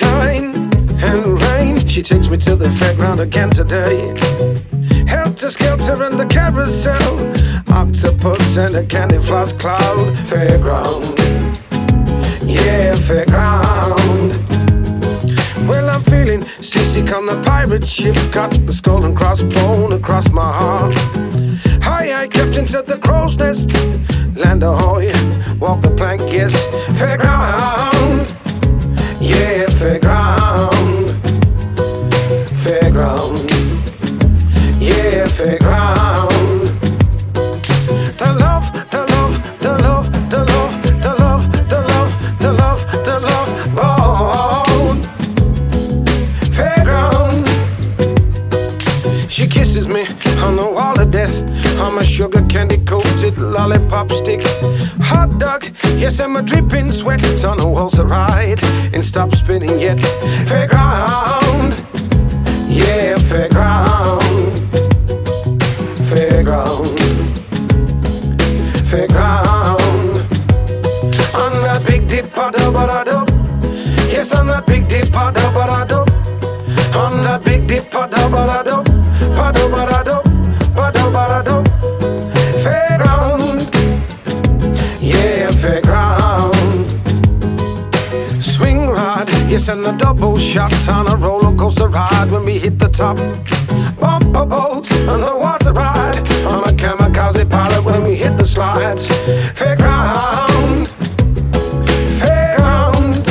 sunshine and rain. She takes me to the fairground again today. Helter skelter and the carousel, octopus and a candy floss cloud. Fairground, yeah, fairground. Well, I'm feeling seasick on the pirate ship. Got the skull and crossbone across my heart. Hi, hi, kept into the crow's nest. Land ahoy, walk the plank, yes. Fairground. Yeah, fairground. Fairground. Yeah, fairground. The love, the love, the love, the love, the love, the love, the love, the love, bone. Fairground. She kisses me on the wall of death. I'm a sugar candy coated lollipop stick. Hot dog, yes, I'm a dripping sweat on a waltzer ride and stop spinning yet. Fairground, yeah, fairground, fairground, fairground. On that big dip, da ba da Yes, on that big dip, da ba da On that big dip, da ba da yes, and the double shots on a roller coaster ride when we hit the top. Bumper boats on the water ride. I'm a kamikaze pilot when we hit the slides. Fairground, fairground.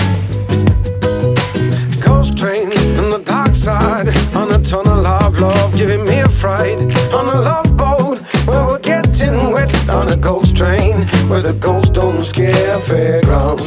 Ghost trains on the dark side. On a tunnel of love, giving me a fright. On a love boat where we're getting wet. On a ghost train where the ghosts don't scare. Fairground,